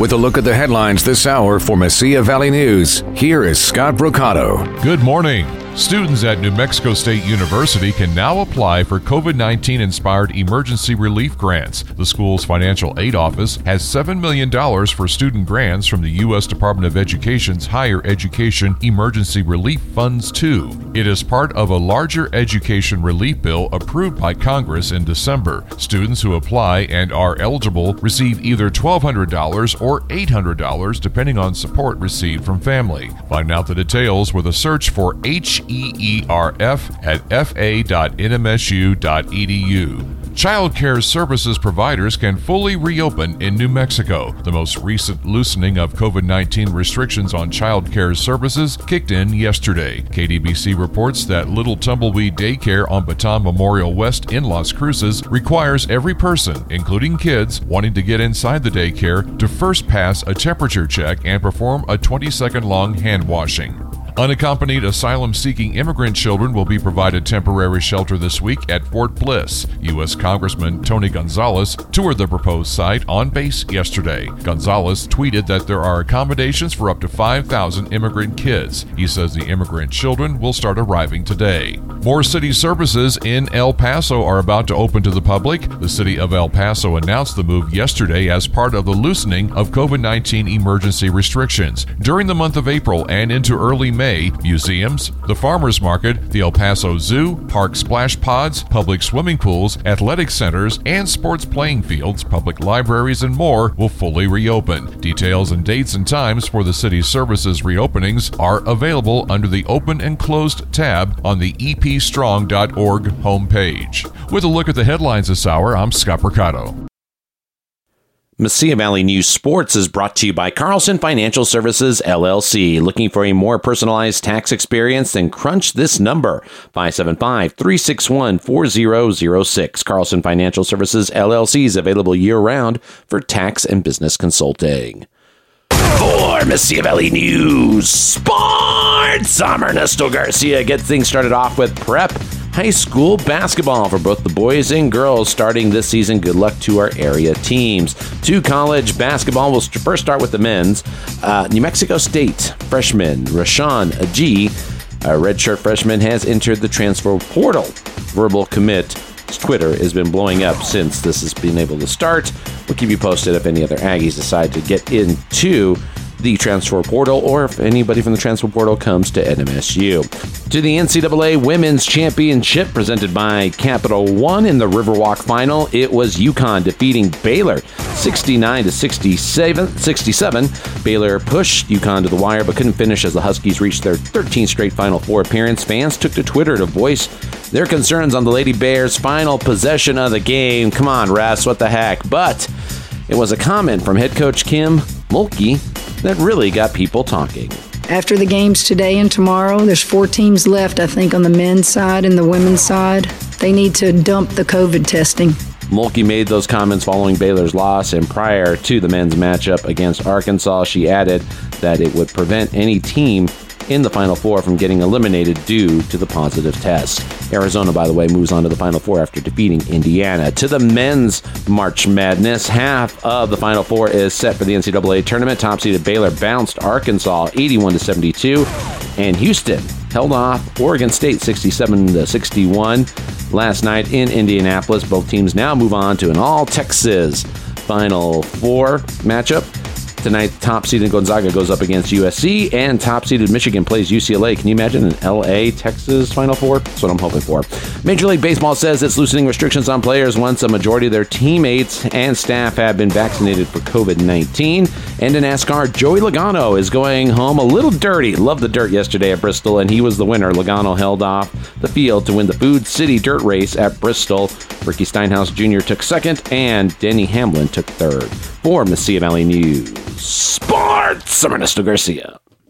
With a look at the headlines this hour for Mesilla Valley News, here is Scott Brocato. Good morning. Students at New Mexico State University can now apply for COVID 19 inspired emergency relief grants. The school's financial aid office has $7 million for student grants from the U.S. Department of Education's Higher Education Emergency Relief Funds 2. It is part of a larger education relief bill approved by Congress in December. Students who apply and are eligible receive either $1,200 or $800 depending on support received from family. Find out the details with a search for H EERF at fa.nmsu.edu. Child care services providers can fully reopen in New Mexico. The most recent loosening of COVID 19 restrictions on child care services kicked in yesterday. KDBC reports that Little Tumbleweed Daycare on Bataan Memorial West in Las Cruces requires every person, including kids, wanting to get inside the daycare to first pass a temperature check and perform a 20 second long hand washing. Unaccompanied asylum seeking immigrant children will be provided temporary shelter this week at Fort Bliss. U.S. Congressman Tony Gonzales toured the proposed site on base yesterday. Gonzales tweeted that there are accommodations for up to 5,000 immigrant kids. He says the immigrant children will start arriving today. More city services in El Paso are about to open to the public. The city of El Paso announced the move yesterday as part of the loosening of COVID 19 emergency restrictions. During the month of April and into early May, museums, the farmers market, the El Paso Zoo, park splash pods, public swimming pools, athletic centers, and sports playing fields, public libraries, and more will fully reopen. Details and dates and times for the city's services reopenings are available under the Open and Closed tab on the epstrong.org homepage. With a look at the headlines this hour, I'm Scott Mercado. Mesilla Valley News Sports is brought to you by Carlson Financial Services LLC. Looking for a more personalized tax experience? Then crunch this number 575 361 4006. Carlson Financial Services LLC is available year round for tax and business consulting. For Valley News Sports, I'm Ernesto Garcia. Get things started off with prep high school basketball for both the boys and girls starting this season. Good luck to our area teams. To college basketball, we'll first start with the men's. Uh, New Mexico State freshman Rashawn G, a redshirt freshman, has entered the transfer portal. Verbal commit Twitter has been blowing up since this has been able to start. We'll keep you posted if any other Aggies decide to get into the transfer portal or if anybody from the transfer portal comes to NMSU. To the NCAA Women's Championship presented by Capital One in the Riverwalk final, it was UConn defeating Baylor 69 to 67. 67. Baylor pushed UConn to the wire but couldn't finish as the Huskies reached their 13th straight Final Four appearance. Fans took to Twitter to voice their concerns on the Lady Bears' final possession of the game. Come on, Russ, what the heck? But it was a comment from head coach Kim Mulkey that really got people talking. After the games today and tomorrow, there's four teams left, I think, on the men's side and the women's side. They need to dump the COVID testing. Mulkey made those comments following Baylor's loss, and prior to the men's matchup against Arkansas, she added that it would prevent any team in the Final Four from getting eliminated due to the positive test. Arizona, by the way, moves on to the Final Four after defeating Indiana. To the men's March Madness, half of the Final Four is set for the NCAA tournament. Top seeded Baylor bounced Arkansas 81 to 72, and Houston held off Oregon State 67 to 61 last night in Indianapolis. Both teams now move on to an all Texas Final Four matchup. Tonight, top seeded Gonzaga goes up against USC, and top seeded Michigan plays UCLA. Can you imagine an LA Texas Final Four? That's what I'm hoping for. Major League Baseball says it's loosening restrictions on players once a majority of their teammates and staff have been vaccinated for COVID 19. And in NASCAR, Joey Logano is going home a little dirty. Loved the dirt yesterday at Bristol, and he was the winner. Logano held off the field to win the Food City Dirt Race at Bristol. Ricky Stenhouse Jr. took second, and Denny Hamlin took third. For Mesilla Valley News Sports, I'm Ernesto Garcia.